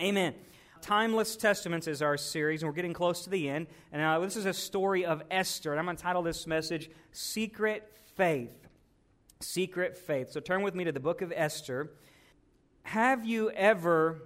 Amen. Timeless Testaments is our series, and we're getting close to the end. And uh, this is a story of Esther, and I'm going to title this message Secret Faith. Secret Faith. So turn with me to the book of Esther. Have you ever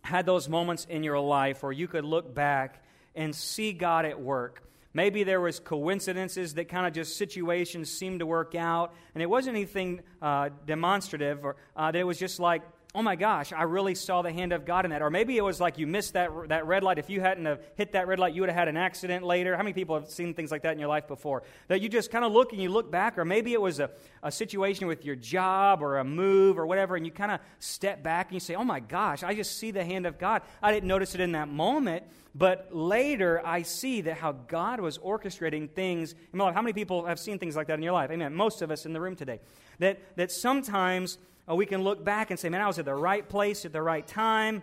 had those moments in your life where you could look back and see God at work? Maybe there was coincidences that kind of just situations seemed to work out, and it wasn't anything uh, demonstrative, or uh, that it was just like oh my gosh, I really saw the hand of God in that. Or maybe it was like you missed that, that red light. If you hadn't have hit that red light, you would have had an accident later. How many people have seen things like that in your life before? That you just kind of look and you look back, or maybe it was a, a situation with your job or a move or whatever, and you kind of step back and you say, oh my gosh, I just see the hand of God. I didn't notice it in that moment, but later I see that how God was orchestrating things in my life. How many people have seen things like that in your life? Amen. Most of us in the room today. That, that sometimes we can look back and say, man, I was at the right place at the right time.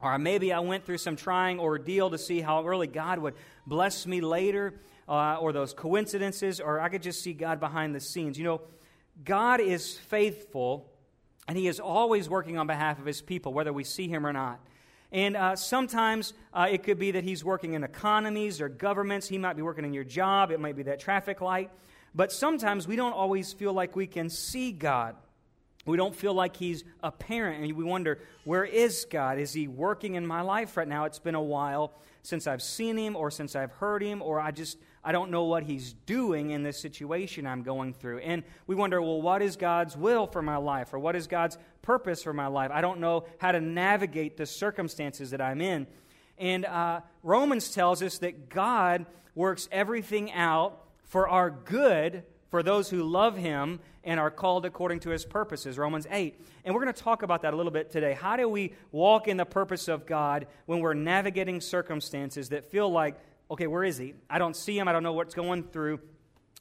Or maybe I went through some trying ordeal to see how really God would bless me later, uh, or those coincidences, or I could just see God behind the scenes. You know, God is faithful, and He is always working on behalf of His people, whether we see Him or not. And uh, sometimes uh, it could be that He's working in economies or governments. He might be working in your job, it might be that traffic light. But sometimes we don't always feel like we can see God. We don't feel like he's a parent, and we wonder, where is God? Is he working in my life right now? It's been a while since I've seen him, or since I've heard him, or I just I don't know what he's doing in this situation I'm going through. And we wonder, well, what is God's will for my life, or what is God's purpose for my life? I don't know how to navigate the circumstances that I'm in. And uh, Romans tells us that God works everything out for our good for those who love him and are called according to his purposes, Romans 8. And we're going to talk about that a little bit today. How do we walk in the purpose of God when we're navigating circumstances that feel like, okay, where is he? I don't see him, I don't know what's going through.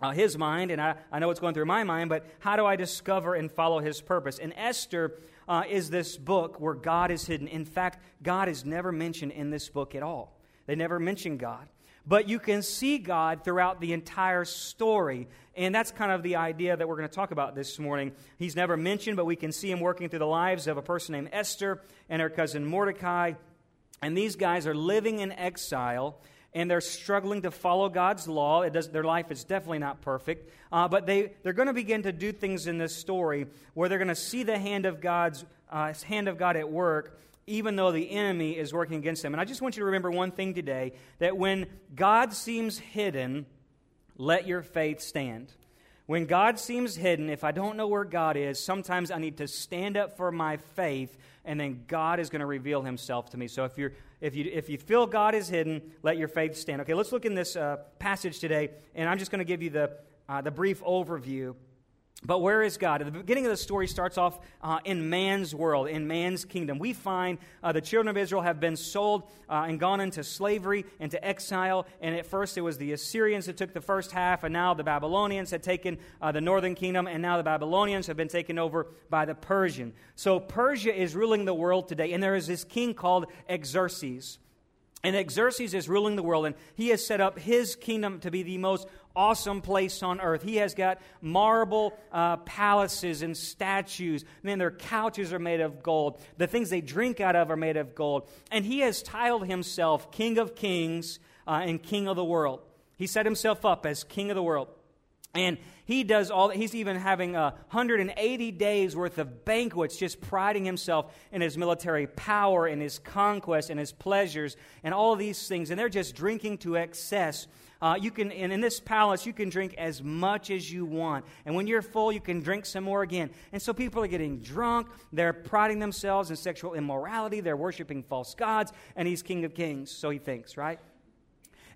Uh, his mind, and I, I know what's going through my mind, but how do I discover and follow his purpose? And Esther uh, is this book where God is hidden. In fact, God is never mentioned in this book at all. They never mention God but you can see God throughout the entire story. And that's kind of the idea that we're going to talk about this morning. He's never mentioned, but we can see him working through the lives of a person named Esther and her cousin Mordecai. And these guys are living in exile and they're struggling to follow God's law. Does, their life is definitely not perfect. Uh, but they, they're going to begin to do things in this story where they're going to see the hand of God's uh, hand of God at work even though the enemy is working against them. And I just want you to remember one thing today that when God seems hidden, let your faith stand. When God seems hidden, if I don't know where God is, sometimes I need to stand up for my faith, and then God is going to reveal himself to me. So if, you're, if, you, if you feel God is hidden, let your faith stand. Okay, let's look in this uh, passage today, and I'm just going to give you the, uh, the brief overview but where is God? At the beginning of the story starts off uh, in man's world, in man's kingdom. We find uh, the children of Israel have been sold uh, and gone into slavery, into exile. And at first it was the Assyrians that took the first half, and now the Babylonians had taken uh, the northern kingdom, and now the Babylonians have been taken over by the Persian. So Persia is ruling the world today, and there is this king called Xerxes. And Xerxes is ruling the world, and he has set up his kingdom to be the most awesome place on earth. He has got marble uh, palaces and statues. Man, their couches are made of gold. The things they drink out of are made of gold. And he has titled himself King of Kings uh, and King of the world. He set himself up as King of the world. And he does all that. he's even having a 180 days worth of banquets just priding himself in his military power and his conquest and his pleasures and all these things. And they're just drinking to excess. Uh, you can and in this palace you can drink as much as you want. And when you're full you can drink some more again. And so people are getting drunk. They're priding themselves in sexual immorality. They're worshiping false gods. And he's king of kings. So he thinks right?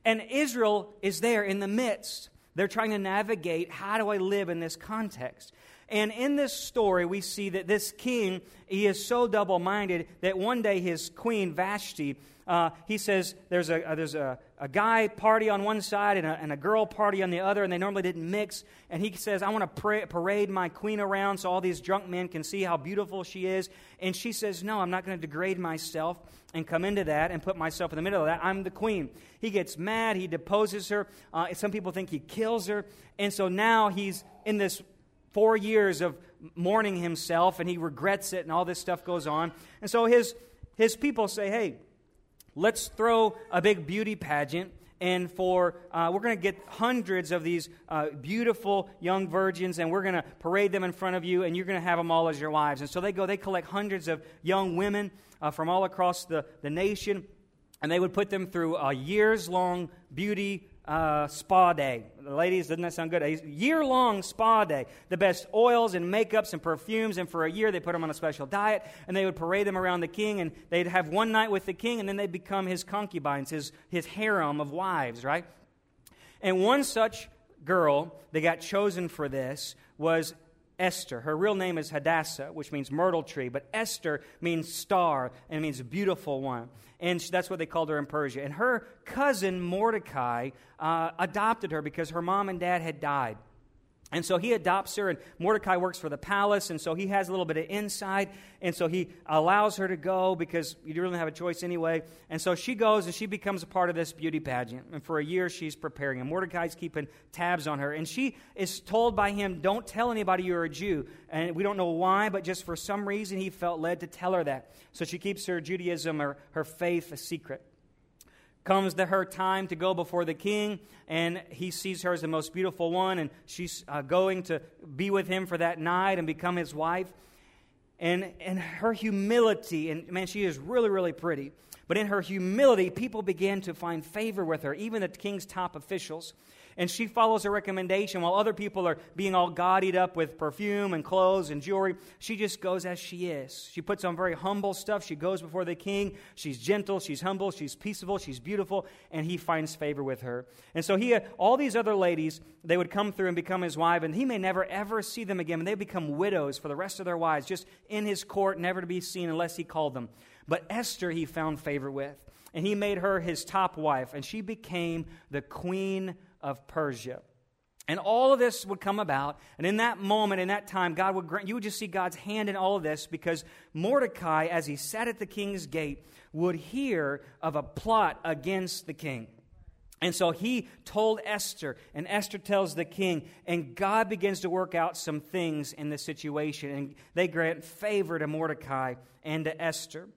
And israel is there in the midst they're trying to navigate how do I live in this context? And in this story, we see that this king, he is so double minded that one day his queen, Vashti, uh, he says there's, a, uh, there's a, a guy party on one side and a, and a girl party on the other, and they normally didn't mix. And he says, I want to parade my queen around so all these drunk men can see how beautiful she is. And she says, No, I'm not going to degrade myself and come into that and put myself in the middle of that. I'm the queen. He gets mad. He deposes her. Uh, some people think he kills her. And so now he's in this four years of mourning himself and he regrets it and all this stuff goes on. And so his his people say, hey, let's throw a big beauty pageant and for uh, we're going to get hundreds of these uh, beautiful young virgins and we're going to parade them in front of you and you're going to have them all as your wives and so they go they collect hundreds of young women uh, from all across the, the nation and they would put them through a years long beauty uh, spa day. Ladies, doesn't that sound good? A year long spa day. The best oils and makeups and perfumes, and for a year they put them on a special diet, and they would parade them around the king, and they'd have one night with the king, and then they'd become his concubines, his, his harem of wives, right? And one such girl that got chosen for this was Esther. Her real name is Hadassah, which means myrtle tree, but Esther means star and it means beautiful one. And that's what they called her in Persia. And her cousin Mordecai uh, adopted her because her mom and dad had died. And so he adopts her, and Mordecai works for the palace, and so he has a little bit of insight, and so he allows her to go because you don't really have a choice anyway. And so she goes, and she becomes a part of this beauty pageant. And for a year, she's preparing, and Mordecai's keeping tabs on her. And she is told by him, Don't tell anybody you're a Jew. And we don't know why, but just for some reason, he felt led to tell her that. So she keeps her Judaism or her faith a secret comes to her time to go before the king, and he sees her as the most beautiful one, and she's uh, going to be with him for that night and become his wife. And, and her humility, and man, she is really, really pretty. But in her humility, people began to find favor with her, even the king's top officials and she follows her recommendation while other people are being all gaudied up with perfume and clothes and jewelry. She just goes as she is. She puts on very humble stuff. She goes before the king. She's gentle, she's humble, she's peaceable, she's beautiful, and he finds favor with her. And so he, uh, all these other ladies, they would come through and become his wife, and he may never ever see them again. And they become widows for the rest of their lives, just in his court, never to be seen unless he called them. But Esther, he found favor with and he made her his top wife, and she became the queen of Persia. And all of this would come about. And in that moment, in that time, God would grant, you would just see God's hand in all of this because Mordecai, as he sat at the king's gate, would hear of a plot against the king. And so he told Esther, and Esther tells the king, and God begins to work out some things in the situation. And they grant favor to Mordecai and to Esther.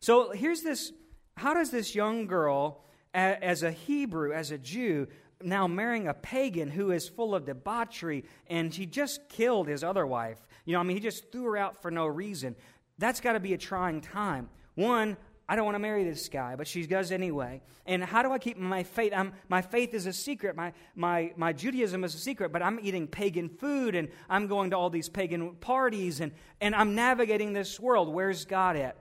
So here's this how does this young girl as a Hebrew, as a Jew, now marrying a pagan who is full of debauchery, and he just killed his other wife. You know, I mean, he just threw her out for no reason. That's got to be a trying time. One, I don't want to marry this guy, but she does anyway. And how do I keep my faith? I'm, my faith is a secret. My, my, my Judaism is a secret, but I'm eating pagan food and I'm going to all these pagan parties and, and I'm navigating this world. Where's God at?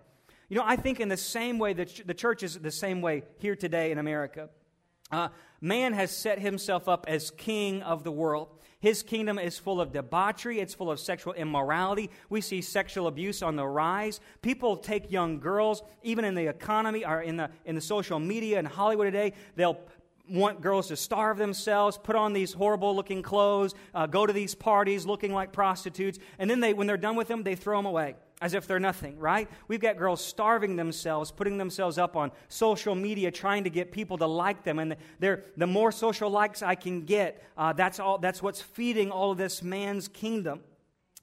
You know, I think in the same way that the church is the same way here today in America. Uh, man has set himself up as king of the world. His kingdom is full of debauchery. It's full of sexual immorality. We see sexual abuse on the rise. People take young girls, even in the economy or in the, in the social media in Hollywood today, they'll want girls to starve themselves, put on these horrible looking clothes, uh, go to these parties looking like prostitutes, and then they, when they're done with them, they throw them away as if they're nothing, right? We've got girls starving themselves, putting themselves up on social media, trying to get people to like them. And they're, the more social likes I can get, uh, that's, all, that's what's feeding all of this man's kingdom.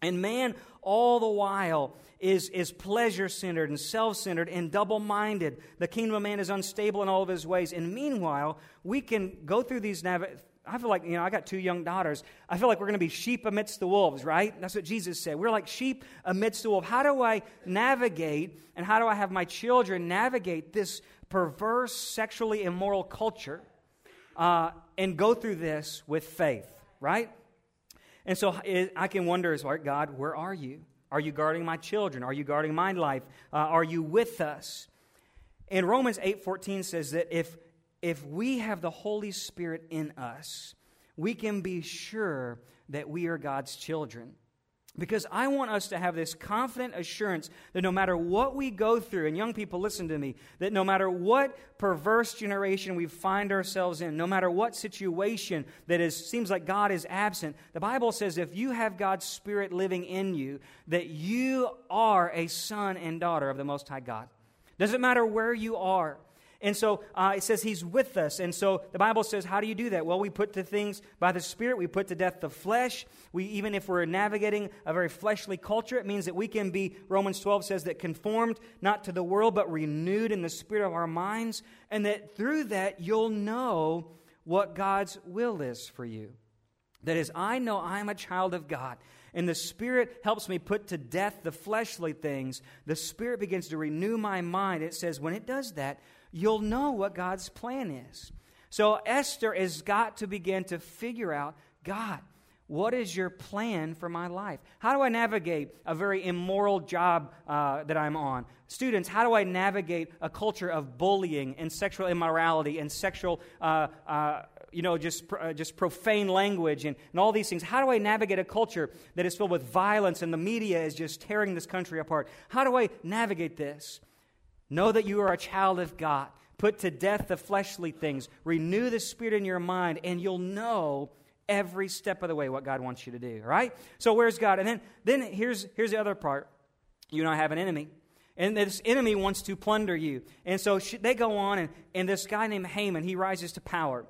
And man, all the while, is, is pleasure centered and self centered and double minded. The kingdom of man is unstable in all of his ways. And meanwhile, we can go through these nav- I feel like, you know, I got two young daughters. I feel like we're going to be sheep amidst the wolves, right? That's what Jesus said. We're like sheep amidst the wolves. How do I navigate and how do I have my children navigate this perverse, sexually immoral culture uh, and go through this with faith, right? And so I can wonder, like, God, where are you? Are you guarding my children? Are you guarding my life? Uh, are you with us? And Romans 8:14 says that if if we have the Holy Spirit in us, we can be sure that we are God's children. Because I want us to have this confident assurance that no matter what we go through, and young people, listen to me, that no matter what perverse generation we find ourselves in, no matter what situation that is, seems like God is absent, the Bible says if you have God's Spirit living in you, that you are a son and daughter of the Most High God. Doesn't matter where you are. And so uh, it says he's with us. And so the Bible says, how do you do that? Well, we put to things by the Spirit. We put to death the flesh. We, even if we're navigating a very fleshly culture, it means that we can be, Romans 12 says, that conformed not to the world, but renewed in the spirit of our minds. And that through that, you'll know what God's will is for you. That is, I know I'm a child of God and the Spirit helps me put to death the fleshly things, the Spirit begins to renew my mind. It says, when it does that, you'll know what God's plan is. So Esther has got to begin to figure out God, what is your plan for my life? How do I navigate a very immoral job uh, that I'm on? Students, how do I navigate a culture of bullying and sexual immorality and sexual uh, uh, you know, just, uh, just profane language and, and all these things? How do I navigate a culture that is filled with violence and the media is just tearing this country apart? How do I navigate this? Know that you are a child of God. Put to death the fleshly things. Renew the spirit in your mind, and you'll know every step of the way what God wants you to do. All right? So where's God? And then, then here's, here's the other part. You and I have an enemy. And this enemy wants to plunder you. And so they go on, and, and this guy named Haman, he rises to power.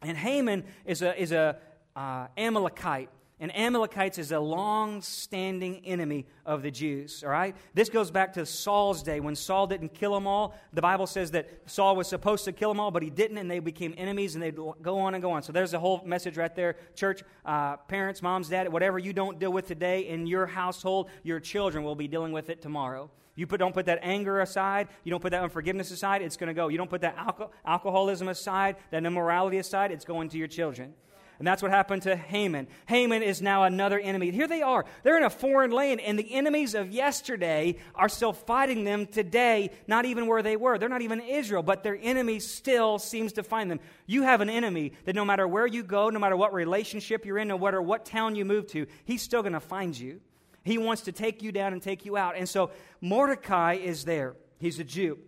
And Haman is a, is a uh, Amalekite. And Amalekites is a long standing enemy of the Jews, all right? This goes back to Saul's day when Saul didn't kill them all. The Bible says that Saul was supposed to kill them all, but he didn't, and they became enemies, and they'd go on and go on. So there's a whole message right there. Church, uh, parents, moms, dad, whatever you don't deal with today in your household, your children will be dealing with it tomorrow. You put, don't put that anger aside. You don't put that unforgiveness aside. It's going to go. You don't put that alco- alcoholism aside, that immorality aside. It's going to your children. And that's what happened to Haman. Haman is now another enemy. Here they are. They're in a foreign land, and the enemies of yesterday are still fighting them today, not even where they were. They're not even Israel, but their enemy still seems to find them. You have an enemy that no matter where you go, no matter what relationship you're in, no matter what town you move to, he's still going to find you. He wants to take you down and take you out. And so Mordecai is there. He's a Jew.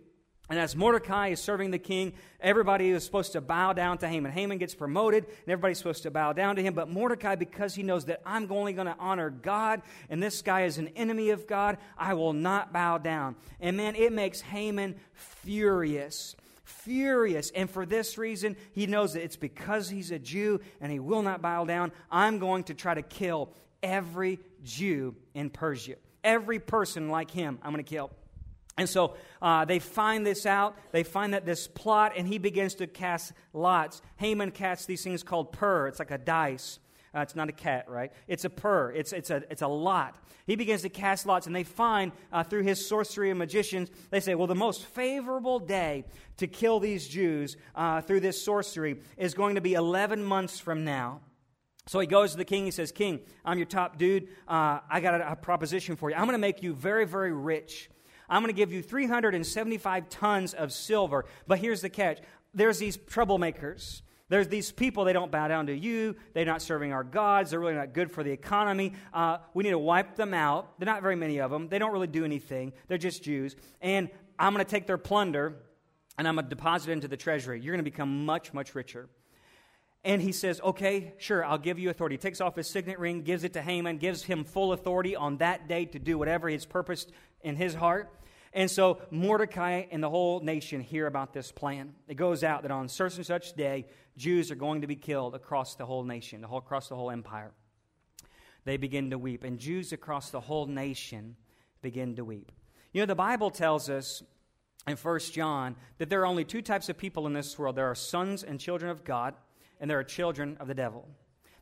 And as Mordecai is serving the king, everybody is supposed to bow down to Haman. Haman gets promoted, and everybody's supposed to bow down to him. But Mordecai, because he knows that I'm only going to honor God, and this guy is an enemy of God, I will not bow down. And man, it makes Haman furious. Furious. And for this reason, he knows that it's because he's a Jew and he will not bow down. I'm going to try to kill every Jew in Persia. Every person like him, I'm going to kill. And so uh, they find this out. They find that this plot, and he begins to cast lots. Haman casts these things called pur. It's like a dice. Uh, it's not a cat, right? It's a pur. It's, it's, a, it's a lot. He begins to cast lots, and they find uh, through his sorcery and magicians, they say, well, the most favorable day to kill these Jews uh, through this sorcery is going to be 11 months from now. So he goes to the king. He says, King, I'm your top dude. Uh, I got a, a proposition for you. I'm going to make you very, very rich. I'm going to give you 375 tons of silver. But here's the catch there's these troublemakers. There's these people, they don't bow down to you. They're not serving our gods. They're really not good for the economy. Uh, we need to wipe them out. There are not very many of them. They don't really do anything. They're just Jews. And I'm going to take their plunder and I'm going to deposit it into the treasury. You're going to become much, much richer. And he says, Okay, sure, I'll give you authority. He takes off his signet ring, gives it to Haman, gives him full authority on that day to do whatever he's purposed in his heart. And so Mordecai and the whole nation hear about this plan. It goes out that on such and such day, Jews are going to be killed across the whole nation, the whole, across the whole empire. They begin to weep, and Jews across the whole nation begin to weep. You know, the Bible tells us in 1 John that there are only two types of people in this world there are sons and children of God and there are children of the devil.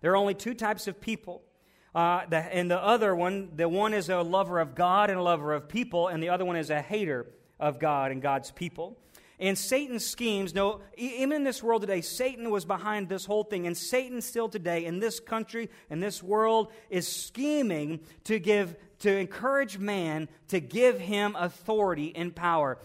There are only two types of people. Uh, the, and the other one, the one is a lover of God and a lover of people, and the other one is a hater of God and God's people. And Satan's schemes, no, even in this world today, Satan was behind this whole thing. And Satan still today, in this country, in this world, is scheming to give, to encourage man to give him authority and power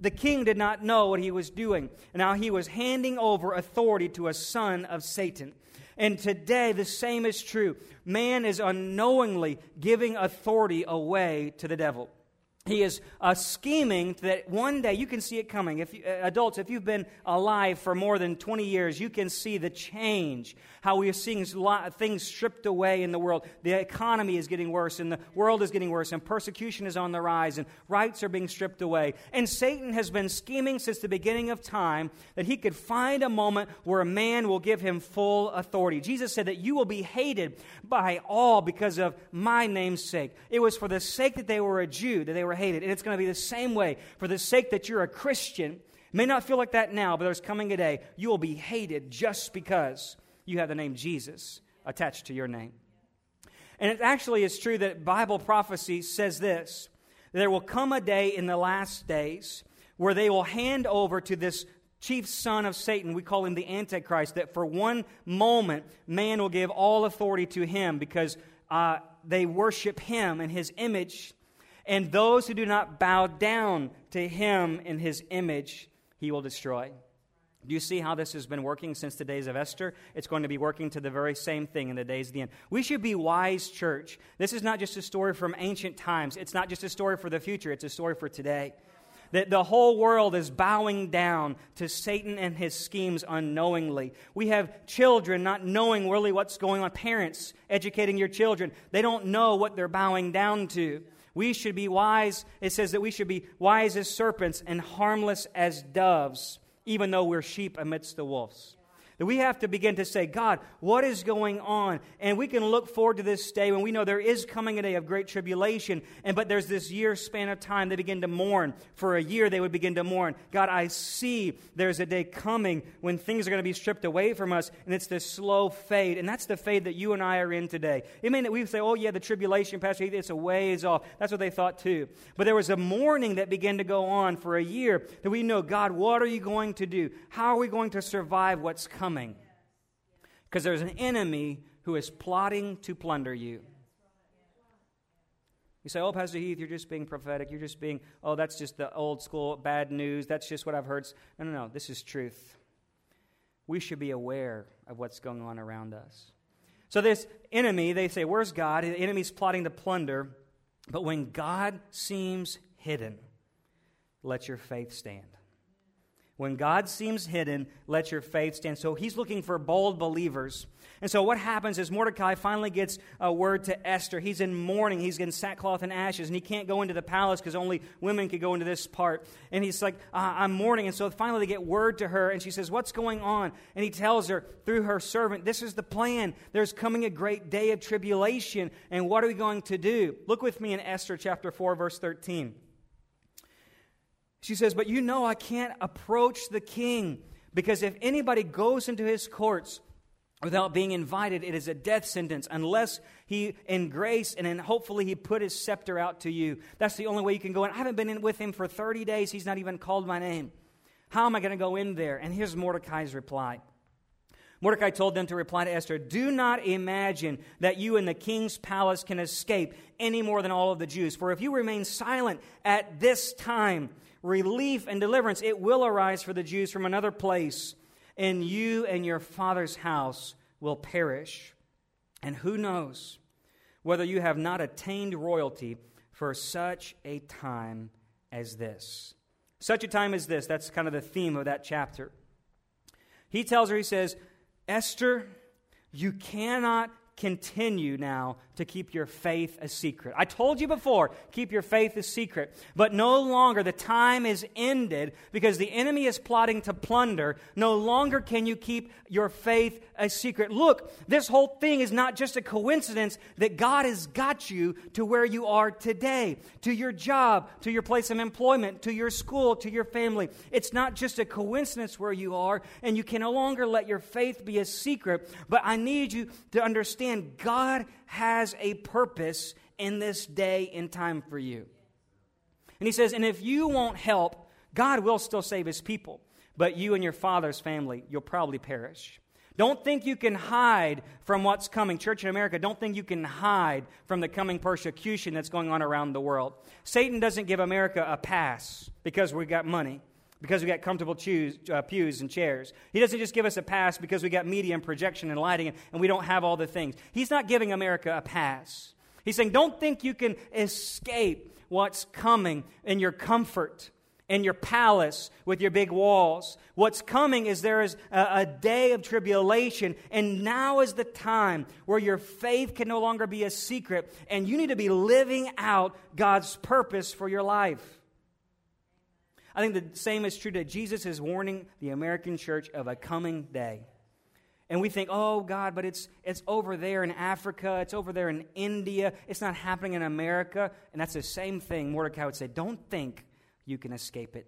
the king did not know what he was doing. Now he was handing over authority to a son of Satan. And today, the same is true. Man is unknowingly giving authority away to the devil. He is uh, scheming that one day you can see it coming. If you, uh, adults, if you've been alive for more than 20 years, you can see the change. How we are seeing things stripped away in the world. The economy is getting worse, and the world is getting worse, and persecution is on the rise, and rights are being stripped away. And Satan has been scheming since the beginning of time that he could find a moment where a man will give him full authority. Jesus said that you will be hated by all because of my name's sake. It was for the sake that they were a Jew that they were hated. And it's going to be the same way. For the sake that you're a Christian, may not feel like that now, but there's coming a day you will be hated just because you have the name Jesus attached to your name. And it actually is true that Bible prophecy says this there will come a day in the last days where they will hand over to this chief son of Satan, we call him the Antichrist, that for one moment man will give all authority to him because uh, they worship him and his image and those who do not bow down to him in his image, he will destroy. Do you see how this has been working since the days of Esther? It's going to be working to the very same thing in the days of the end. We should be wise, church. This is not just a story from ancient times. It's not just a story for the future, it's a story for today. That the whole world is bowing down to Satan and his schemes unknowingly. We have children not knowing really what's going on. Parents educating your children, they don't know what they're bowing down to. We should be wise. It says that we should be wise as serpents and harmless as doves, even though we're sheep amidst the wolves. That we have to begin to say, God, what is going on? And we can look forward to this day when we know there is coming a day of great tribulation. And but there's this year span of time they begin to mourn. For a year they would begin to mourn. God, I see there's a day coming when things are going to be stripped away from us, and it's this slow fade. And that's the fade that you and I are in today. It may that we say, oh yeah, the tribulation, Pastor, it's a ways off. That's what they thought too. But there was a mourning that began to go on for a year that we know, God, what are you going to do? How are we going to survive what's coming? Coming. Because there's an enemy who is plotting to plunder you. You say, oh, Pastor Heath, you're just being prophetic. You're just being, oh, that's just the old school bad news. That's just what I've heard. No, no, no. This is truth. We should be aware of what's going on around us. So, this enemy, they say, where's God? The enemy's plotting to plunder. But when God seems hidden, let your faith stand. When God seems hidden, let your faith stand. So he's looking for bold believers. And so what happens is Mordecai finally gets a word to Esther. He's in mourning. He's in sackcloth and ashes, and he can't go into the palace because only women could go into this part. And he's like, I'm mourning. And so finally they get word to her, and she says, What's going on? And he tells her through her servant, This is the plan. There's coming a great day of tribulation, and what are we going to do? Look with me in Esther chapter 4, verse 13. She says, But you know I can't approach the king because if anybody goes into his courts without being invited, it is a death sentence unless he, in grace and in hopefully he put his scepter out to you. That's the only way you can go in. I haven't been in with him for 30 days. He's not even called my name. How am I going to go in there? And here's Mordecai's reply. Mordecai told them to reply to Esther Do not imagine that you in the king's palace can escape any more than all of the Jews. For if you remain silent at this time, relief and deliverance, it will arise for the Jews from another place, and you and your father's house will perish. And who knows whether you have not attained royalty for such a time as this. Such a time as this, that's kind of the theme of that chapter. He tells her, he says, Esther, you cannot continue now to keep your faith a secret. I told you before, keep your faith a secret. But no longer, the time is ended because the enemy is plotting to plunder. No longer can you keep your faith a secret. Look, this whole thing is not just a coincidence that God has got you to where you are today, to your job, to your place of employment, to your school, to your family. It's not just a coincidence where you are, and you can no longer let your faith be a secret. But I need you to understand God has a purpose in this day and time for you. And he says, and if you won't help, God will still save his people, but you and your father's family, you'll probably perish. Don't think you can hide from what's coming. Church in America, don't think you can hide from the coming persecution that's going on around the world. Satan doesn't give America a pass because we've got money because we got comfortable choose, uh, pews and chairs. He doesn't just give us a pass because we got media and projection and lighting and, and we don't have all the things. He's not giving America a pass. He's saying, don't think you can escape what's coming in your comfort in your palace with your big walls. What's coming is there is a, a, day of tribulation, and now is the time where your faith can no longer be a secret, and you need to be living out God's purpose for your life. I think the same is true that Jesus is warning the American church of a coming day. And we think, oh, God, but it's, it's over there in Africa, it's over there in India, it's not happening in America. And that's the same thing Mordecai would say. Don't think you can escape it.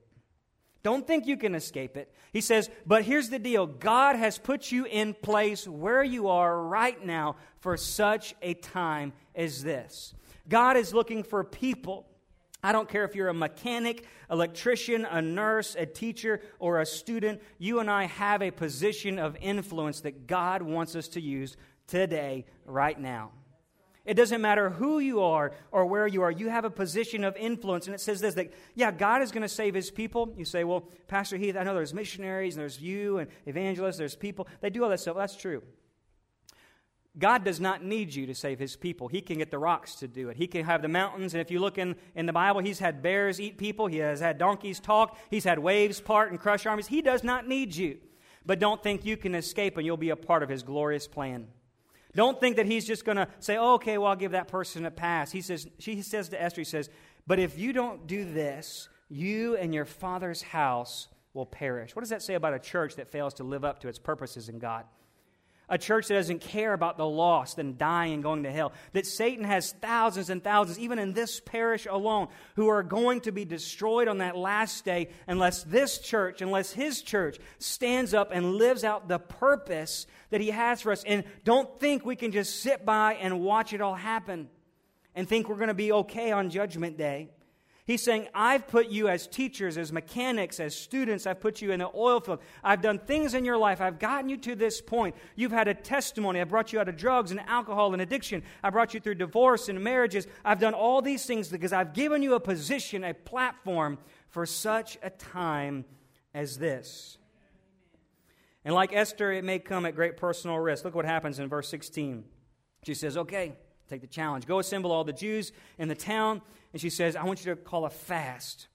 Don't think you can escape it. He says, but here's the deal God has put you in place where you are right now for such a time as this. God is looking for people. I don't care if you're a mechanic, electrician, a nurse, a teacher, or a student, you and I have a position of influence that God wants us to use today, right now. It doesn't matter who you are or where you are, you have a position of influence. And it says this that, yeah, God is going to save his people. You say, well, Pastor Heath, I know there's missionaries and there's you and evangelists, there's people. They do all that stuff. That's true. God does not need you to save his people. He can get the rocks to do it. He can have the mountains. And if you look in, in the Bible, he's had bears eat people. He has had donkeys talk. He's had waves part and crush armies. He does not need you. But don't think you can escape and you'll be a part of his glorious plan. Don't think that he's just going to say, oh, okay, well, I'll give that person a pass. He says, she says to Esther, he says, but if you don't do this, you and your father's house will perish. What does that say about a church that fails to live up to its purposes in God? A church that doesn't care about the lost and dying and going to hell. That Satan has thousands and thousands, even in this parish alone, who are going to be destroyed on that last day unless this church, unless his church stands up and lives out the purpose that he has for us. And don't think we can just sit by and watch it all happen and think we're going to be okay on Judgment Day. He's saying, I've put you as teachers, as mechanics, as students. I've put you in the oil field. I've done things in your life. I've gotten you to this point. You've had a testimony. I've brought you out of drugs and alcohol and addiction. I brought you through divorce and marriages. I've done all these things because I've given you a position, a platform for such a time as this. And like Esther, it may come at great personal risk. Look what happens in verse 16. She says, Okay, take the challenge. Go assemble all the Jews in the town and she says, I want you to call a fast.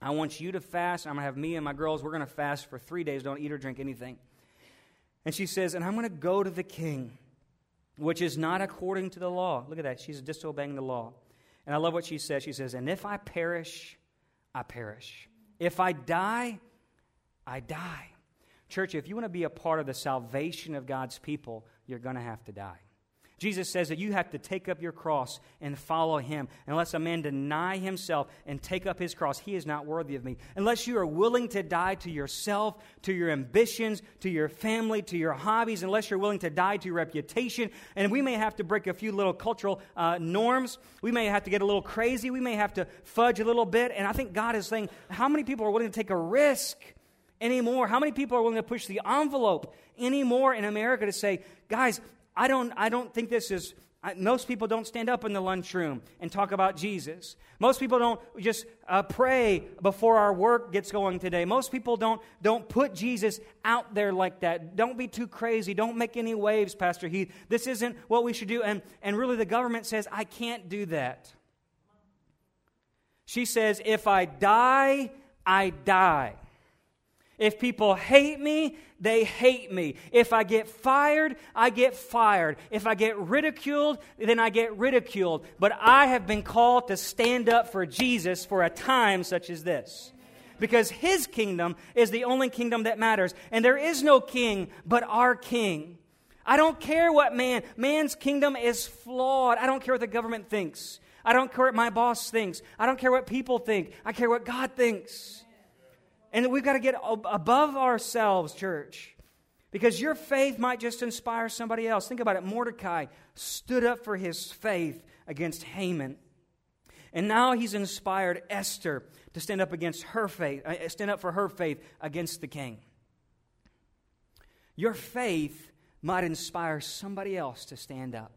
I want you to fast. I'm going to have me and my girls, we're going to fast for three days. Don't eat or drink anything. And she says, And I'm going to go to the king, which is not according to the law. Look at that. She's disobeying the law. And I love what she says. She says, And if I perish, I perish. If I die, I die. Church, if you want to be a part of the salvation of God's people, you're going to have to die. Jesus says that you have to take up your cross and follow him. Unless a man deny himself and take up his cross, he is not worthy of me. Unless you are willing to die to yourself, to your ambitions, to your family, to your hobbies, unless you're willing to die to your reputation, and we may have to break a few little cultural uh, norms. We may have to get a little crazy. We may have to fudge a little bit. And I think God is saying, how many people are willing to take a risk? anymore? How many people are willing to push the envelope anymore in America to say, guys, I don't, I don't think this is, I, most people don't stand up in the lunchroom and talk about Jesus. Most people don't just uh, pray before our work gets going today. Most people don't, don't put Jesus out there like that. Don't be too crazy. Don't make any waves, Pastor Heath. This isn't what we should do. And, and really, the government says, I can't do that. She says, if I die, I die. If people hate me, they hate me. If I get fired, I get fired. If I get ridiculed, then I get ridiculed. But I have been called to stand up for Jesus for a time such as this. Because his kingdom is the only kingdom that matters. And there is no king but our king. I don't care what man, man's kingdom is flawed. I don't care what the government thinks. I don't care what my boss thinks. I don't care what people think. I care what God thinks. And we've got to get above ourselves, church. Because your faith might just inspire somebody else. Think about it. Mordecai stood up for his faith against Haman. And now he's inspired Esther to stand up against her faith, uh, stand up for her faith against the king. Your faith might inspire somebody else to stand up.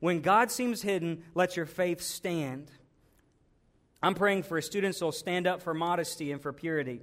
When God seems hidden, let your faith stand. I'm praying for students who'll stand up for modesty and for purity.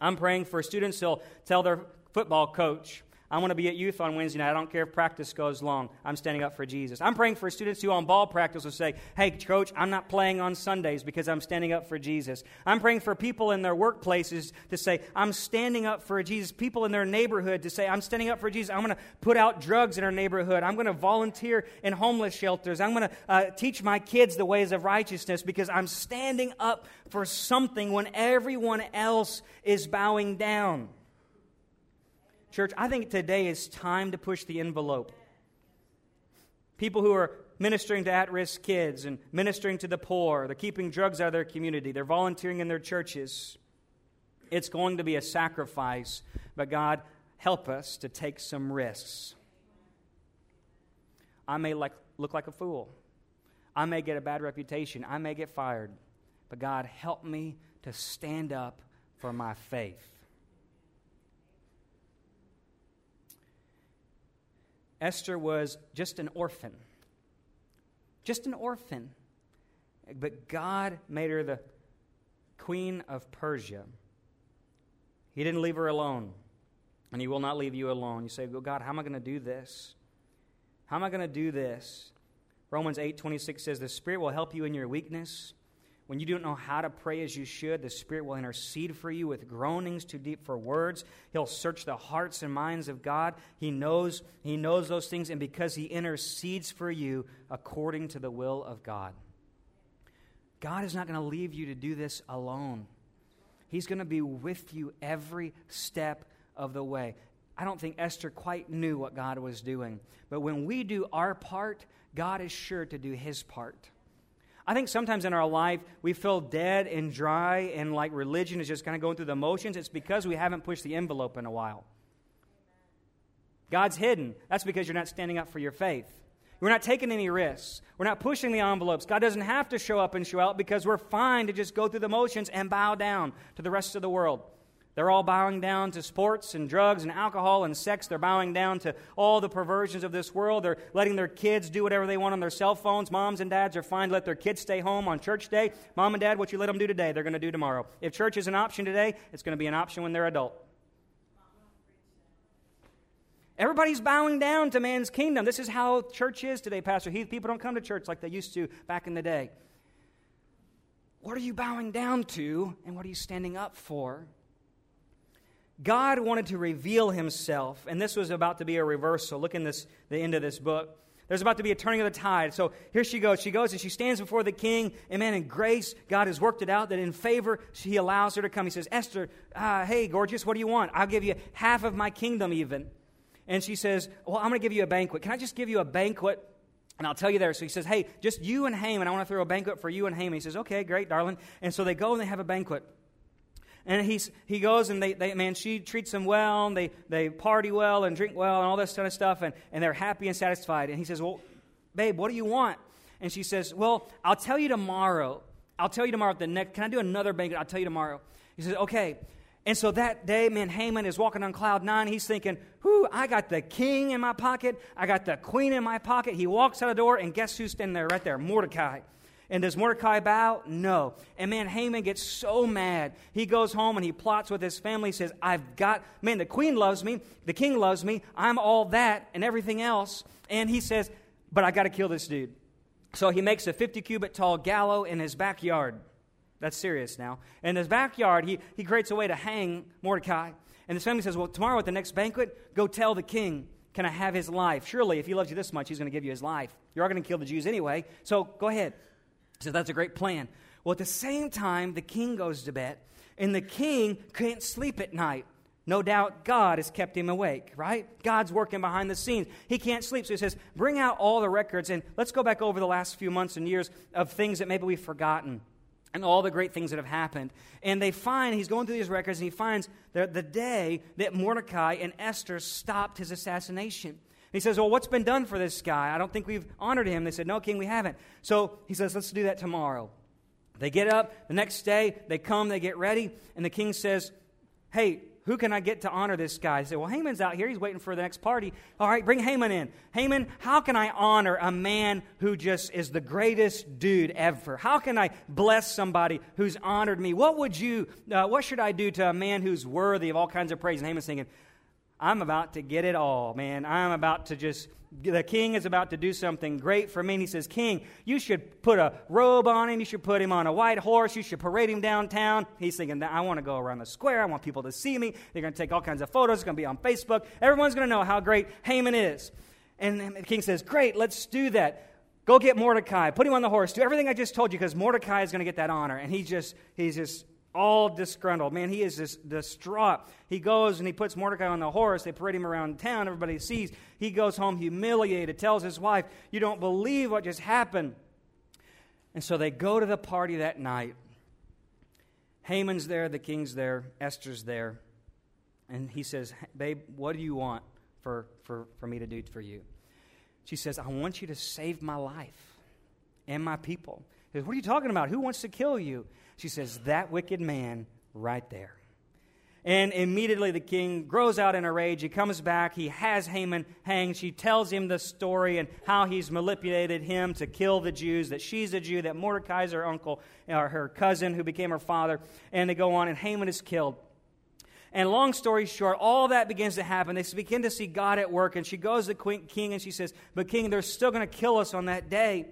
I'm praying for students who'll tell their football coach, I want to be at youth on Wednesday night. I don't care if practice goes long. I'm standing up for Jesus. I'm praying for students who on ball practice will say, Hey, coach, I'm not playing on Sundays because I'm standing up for Jesus. I'm praying for people in their workplaces to say, I'm standing up for Jesus. People in their neighborhood to say, I'm standing up for Jesus. I'm going to put out drugs in our neighborhood. I'm going to volunteer in homeless shelters. I'm going to uh, teach my kids the ways of righteousness because I'm standing up for something when everyone else is bowing down. Church, I think today is time to push the envelope. People who are ministering to at risk kids and ministering to the poor, they're keeping drugs out of their community, they're volunteering in their churches. It's going to be a sacrifice, but God, help us to take some risks. I may like, look like a fool. I may get a bad reputation. I may get fired. But God, help me to stand up for my faith. Esther was just an orphan. Just an orphan. But God made her the queen of Persia. He didn't leave her alone, and He will not leave you alone. You say, well, God, how am I going to do this? How am I going to do this? Romans 8 26 says, The Spirit will help you in your weakness. When you don't know how to pray as you should, the Spirit will intercede for you with groanings too deep for words. He'll search the hearts and minds of God. He knows, he knows those things, and because He intercedes for you according to the will of God. God is not going to leave you to do this alone. He's going to be with you every step of the way. I don't think Esther quite knew what God was doing. But when we do our part, God is sure to do his part. I think sometimes in our life we feel dead and dry and like religion is just kind of going through the motions. It's because we haven't pushed the envelope in a while. God's hidden. That's because you're not standing up for your faith. We're not taking any risks. We're not pushing the envelopes. God doesn't have to show up and show out because we're fine to just go through the motions and bow down to the rest of the world. They're all bowing down to sports and drugs and alcohol and sex. They're bowing down to all the perversions of this world. They're letting their kids do whatever they want on their cell phones. Moms and dads are fine to let their kids stay home on church day. Mom and dad, what you let them do today, they're going to do tomorrow. If church is an option today, it's going to be an option when they're adult. Everybody's bowing down to man's kingdom. This is how church is today, Pastor Heath. People don't come to church like they used to back in the day. What are you bowing down to, and what are you standing up for? God wanted to reveal himself, and this was about to be a reversal. Look in this, the end of this book. There's about to be a turning of the tide. So here she goes. She goes and she stands before the king. And man, in grace, God has worked it out that in favor, he allows her to come. He says, Esther, uh, hey, gorgeous, what do you want? I'll give you half of my kingdom, even. And she says, Well, I'm going to give you a banquet. Can I just give you a banquet? And I'll tell you there. So he says, Hey, just you and Haman. I want to throw a banquet for you and Haman. He says, Okay, great, darling. And so they go and they have a banquet. And he's, he goes and they, they, man, she treats them well, and they, they party well and drink well and all this kind of stuff, and, and they're happy and satisfied. And he says, Well, babe, what do you want? And she says, Well, I'll tell you tomorrow. I'll tell you tomorrow the next, can I do another banquet? I'll tell you tomorrow. He says, Okay. And so that day, man, Haman is walking on cloud nine. He's thinking, whoo, I got the king in my pocket. I got the queen in my pocket. He walks out the door, and guess who's standing there right there? Mordecai. And does Mordecai bow? No. And man, Haman gets so mad. He goes home and he plots with his family. He says, I've got, man, the queen loves me. The king loves me. I'm all that and everything else. And he says, but I got to kill this dude. So he makes a 50 cubit tall gallows in his backyard. That's serious now. In his backyard, he, he creates a way to hang Mordecai. And his family says, Well, tomorrow at the next banquet, go tell the king, Can I have his life? Surely, if he loves you this much, he's going to give you his life. You're going to kill the Jews anyway, so go ahead. So that's a great plan. Well, at the same time, the king goes to bed, and the king can't sleep at night. No doubt God has kept him awake, right? God's working behind the scenes. He can't sleep. So he says, Bring out all the records and let's go back over the last few months and years of things that maybe we've forgotten and all the great things that have happened. And they find, he's going through these records and he finds the, the day that Mordecai and Esther stopped his assassination. He says, Well, what's been done for this guy? I don't think we've honored him. They said, No, King, we haven't. So he says, Let's do that tomorrow. They get up the next day, they come, they get ready, and the king says, Hey, who can I get to honor this guy? He said, Well, Haman's out here. He's waiting for the next party. All right, bring Haman in. Haman, how can I honor a man who just is the greatest dude ever? How can I bless somebody who's honored me? What would you, uh, what should I do to a man who's worthy of all kinds of praise? And Haman's thinking, I'm about to get it all, man. I'm about to just, the king is about to do something great for me. And he says, King, you should put a robe on him. You should put him on a white horse. You should parade him downtown. He's thinking, I want to go around the square. I want people to see me. They're going to take all kinds of photos. It's going to be on Facebook. Everyone's going to know how great Haman is. And the king says, Great, let's do that. Go get Mordecai. Put him on the horse. Do everything I just told you because Mordecai is going to get that honor. And he just, he's just all disgruntled. Man, he is just distraught. He goes and he puts Mordecai on the horse. They parade him around town. Everybody sees. He goes home humiliated, tells his wife, You don't believe what just happened. And so they go to the party that night. Haman's there, the king's there, Esther's there. And he says, Babe, what do you want for, for, for me to do for you? She says, I want you to save my life and my people. He says, What are you talking about? Who wants to kill you? She says, That wicked man right there. And immediately the king grows out in a rage. He comes back. He has Haman hanged. She tells him the story and how he's manipulated him to kill the Jews, that she's a Jew, that Mordecai's her uncle, or her cousin who became her father. And they go on, and Haman is killed. And long story short, all that begins to happen. They begin to see God at work. And she goes to the king and she says, But king, they're still going to kill us on that day.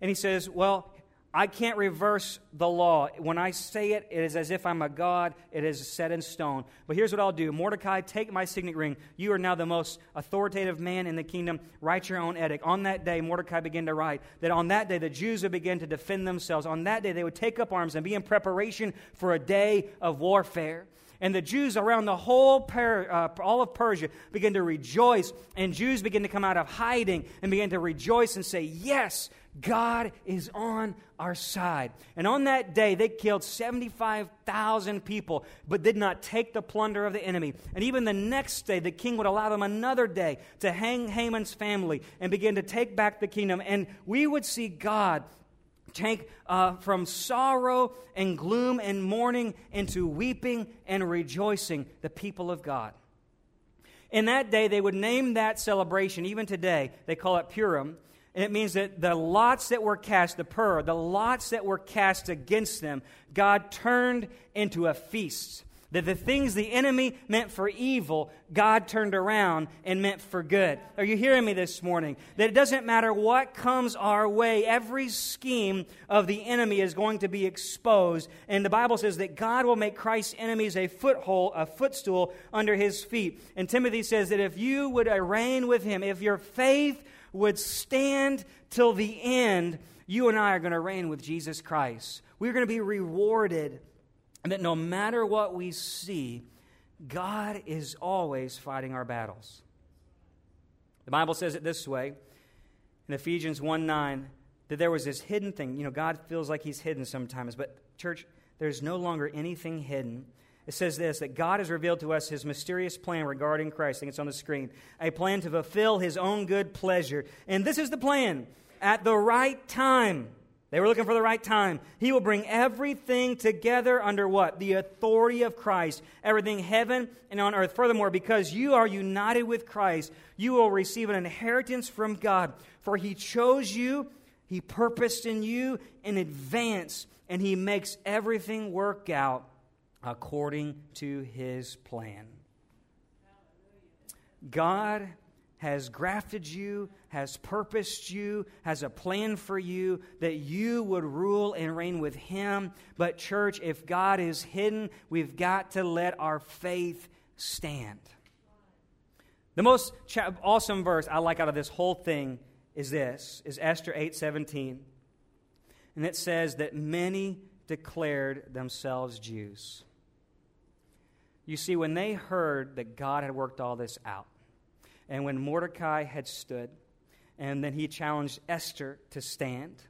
And he says, Well, I can't reverse the law. When I say it, it is as if I'm a God. It is set in stone. But here's what I'll do Mordecai, take my signet ring. You are now the most authoritative man in the kingdom. Write your own edict. On that day, Mordecai began to write that on that day, the Jews would begin to defend themselves. On that day, they would take up arms and be in preparation for a day of warfare. And the Jews around the whole, per, uh, all of Persia began to rejoice, and Jews began to come out of hiding and began to rejoice and say, Yes, God is on our side. And on that day, they killed 75,000 people, but did not take the plunder of the enemy. And even the next day, the king would allow them another day to hang Haman's family and begin to take back the kingdom. And we would see God take uh, from sorrow and gloom and mourning into weeping and rejoicing the people of God. In that day, they would name that celebration, even today, they call it Purim. And it means that the lots that were cast, the pur, the lots that were cast against them, God turned into a feast. That the things the enemy meant for evil, God turned around and meant for good. Are you hearing me this morning? That it doesn't matter what comes our way, every scheme of the enemy is going to be exposed. And the Bible says that God will make Christ's enemies a foothold, a footstool under his feet. And Timothy says that if you would reign with him, if your faith would stand till the end, you and I are going to reign with Jesus Christ. We're going to be rewarded and that no matter what we see, God is always fighting our battles. The Bible says it this way in Ephesians 1 9 that there was this hidden thing. You know, God feels like He's hidden sometimes, but, church, there's no longer anything hidden. It says this that God has revealed to us His mysterious plan regarding Christ. I think it's on the screen. A plan to fulfill His own good pleasure. And this is the plan at the right time they were looking for the right time. He will bring everything together under what? The authority of Christ. Everything heaven and on earth. Furthermore, because you are united with Christ, you will receive an inheritance from God. For he chose you, he purposed in you in advance, and he makes everything work out according to his plan. God has grafted you, has purposed you, has a plan for you that you would rule and reign with Him. But, church, if God is hidden, we've got to let our faith stand. The most awesome verse I like out of this whole thing is this is Esther 8:17. And it says that many declared themselves Jews. You see when they heard that God had worked all this out and when Mordecai had stood, and then he challenged Esther to stand.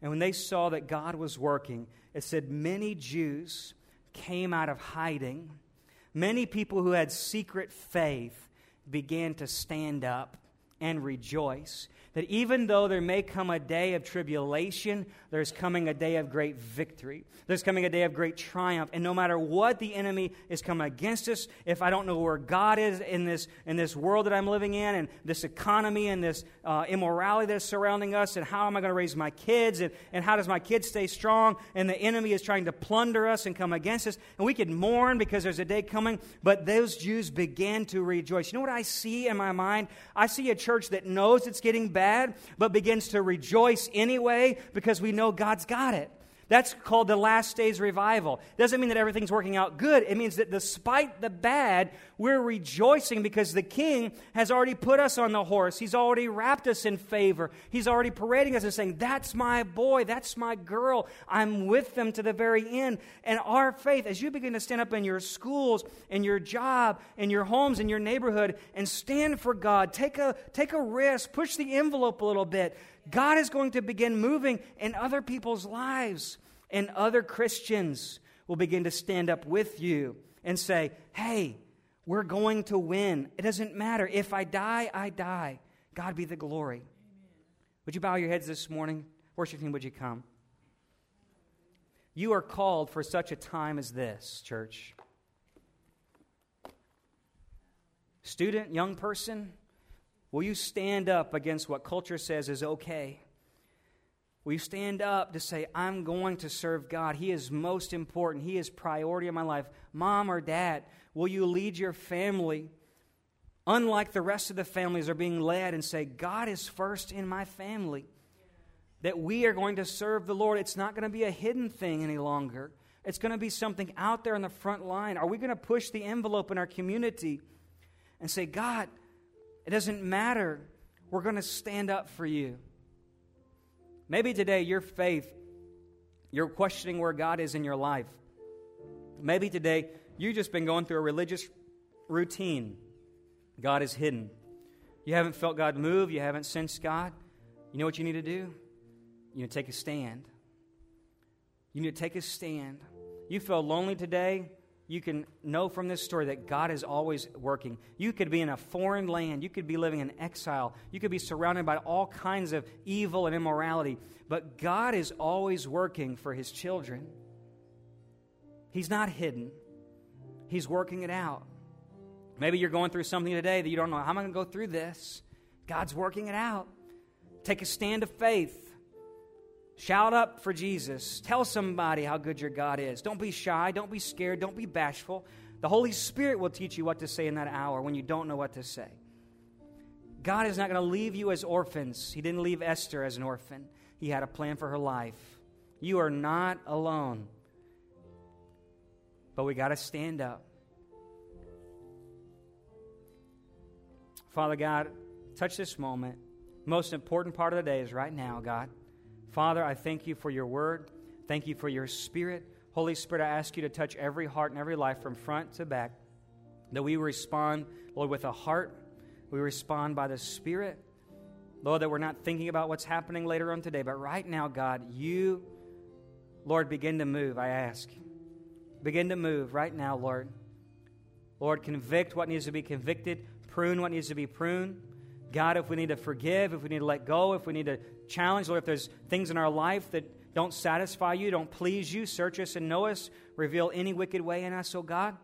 And when they saw that God was working, it said many Jews came out of hiding. Many people who had secret faith began to stand up and rejoice. That even though there may come a day of tribulation, there's coming a day of great victory. There's coming a day of great triumph. And no matter what the enemy is coming against us, if I don't know where God is in this, in this world that I'm living in, and this economy and this uh, immorality that's surrounding us, and how am I going to raise my kids, and, and how does my kids stay strong, and the enemy is trying to plunder us and come against us, and we could mourn because there's a day coming, but those Jews began to rejoice. You know what I see in my mind? I see a church that knows it's getting bad bad, but begins to rejoice anyway because we know God's got it. That's called the last days revival. Doesn't mean that everything's working out good. It means that despite the bad, we're rejoicing because the king has already put us on the horse. He's already wrapped us in favor. He's already parading us and saying, That's my boy. That's my girl. I'm with them to the very end. And our faith, as you begin to stand up in your schools, in your job, in your homes, in your neighborhood, and stand for God, take a, take a risk, push the envelope a little bit God is going to begin moving in other people's lives, and other Christians will begin to stand up with you and say, Hey, we're going to win. It doesn't matter. If I die, I die. God be the glory. Amen. Would you bow your heads this morning? Worship team, would you come? You are called for such a time as this, church. Student, young person, Will you stand up against what culture says is okay? Will you stand up to say, I'm going to serve God? He is most important. He is priority in my life. Mom or dad, will you lead your family? Unlike the rest of the families are being led and say, God is first in my family. That we are going to serve the Lord. It's not going to be a hidden thing any longer. It's going to be something out there on the front line. Are we going to push the envelope in our community and say, God, it doesn't matter. We're going to stand up for you. Maybe today your faith, you're questioning where God is in your life. Maybe today you've just been going through a religious routine. God is hidden. You haven't felt God move. You haven't sensed God. You know what you need to do? You need to take a stand. You need to take a stand. You feel lonely today you can know from this story that God is always working. You could be in a foreign land, you could be living in exile, you could be surrounded by all kinds of evil and immorality, but God is always working for his children. He's not hidden, he's working it out. Maybe you're going through something today that you don't know. How am I going to go through this? God's working it out. Take a stand of faith. Shout up for Jesus. Tell somebody how good your God is. Don't be shy. Don't be scared. Don't be bashful. The Holy Spirit will teach you what to say in that hour when you don't know what to say. God is not going to leave you as orphans. He didn't leave Esther as an orphan, He had a plan for her life. You are not alone. But we got to stand up. Father God, touch this moment. Most important part of the day is right now, God. Father, I thank you for your word. Thank you for your spirit. Holy Spirit, I ask you to touch every heart and every life from front to back, that we respond, Lord, with a heart. We respond by the Spirit. Lord, that we're not thinking about what's happening later on today, but right now, God, you, Lord, begin to move, I ask. Begin to move right now, Lord. Lord, convict what needs to be convicted, prune what needs to be pruned. God, if we need to forgive, if we need to let go, if we need to challenge, Lord, if there's things in our life that don't satisfy you, don't please you, search us and know us, reveal any wicked way in us, oh God,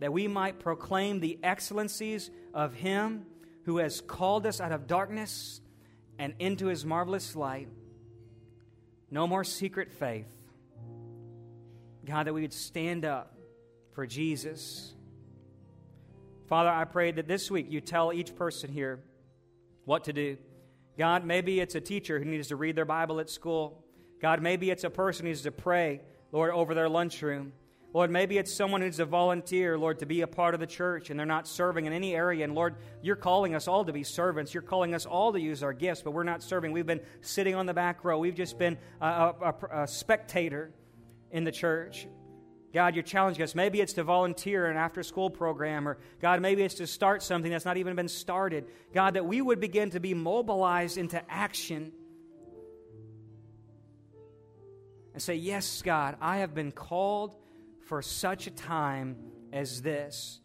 that we might proclaim the excellencies of Him who has called us out of darkness and into His marvelous light. No more secret faith. God, that we would stand up for Jesus. Father, I pray that this week you tell each person here what to do. God, maybe it's a teacher who needs to read their Bible at school. God, maybe it's a person who needs to pray, Lord, over their lunchroom. Lord, maybe it's someone who's a volunteer, Lord, to be a part of the church and they're not serving in any area. And Lord, you're calling us all to be servants. You're calling us all to use our gifts, but we're not serving. We've been sitting on the back row. We've just been a, a, a spectator in the church. God, you're challenging us. Maybe it's to volunteer an after school program, or God, maybe it's to start something that's not even been started. God, that we would begin to be mobilized into action and say, Yes, God, I have been called for such a time as this.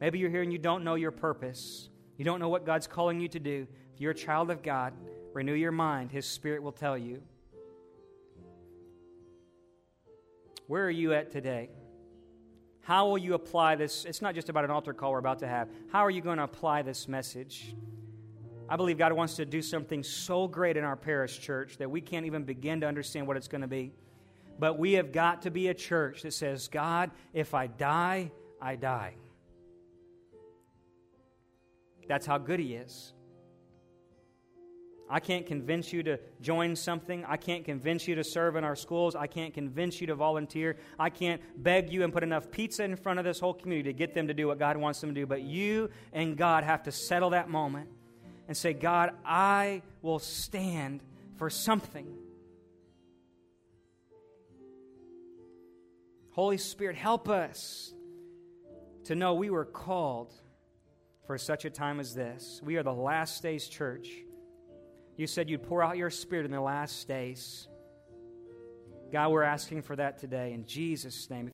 Maybe you're here and you don't know your purpose. You don't know what God's calling you to do. If you're a child of God, renew your mind. His Spirit will tell you. Where are you at today? How will you apply this? It's not just about an altar call we're about to have. How are you going to apply this message? I believe God wants to do something so great in our parish church that we can't even begin to understand what it's going to be. But we have got to be a church that says, God, if I die, I die. That's how good He is. I can't convince you to join something. I can't convince you to serve in our schools. I can't convince you to volunteer. I can't beg you and put enough pizza in front of this whole community to get them to do what God wants them to do. But you and God have to settle that moment and say, God, I will stand for something. Holy Spirit, help us to know we were called for such a time as this. We are the last days church. You said you'd pour out your spirit in the last days. God, we're asking for that today in Jesus' name.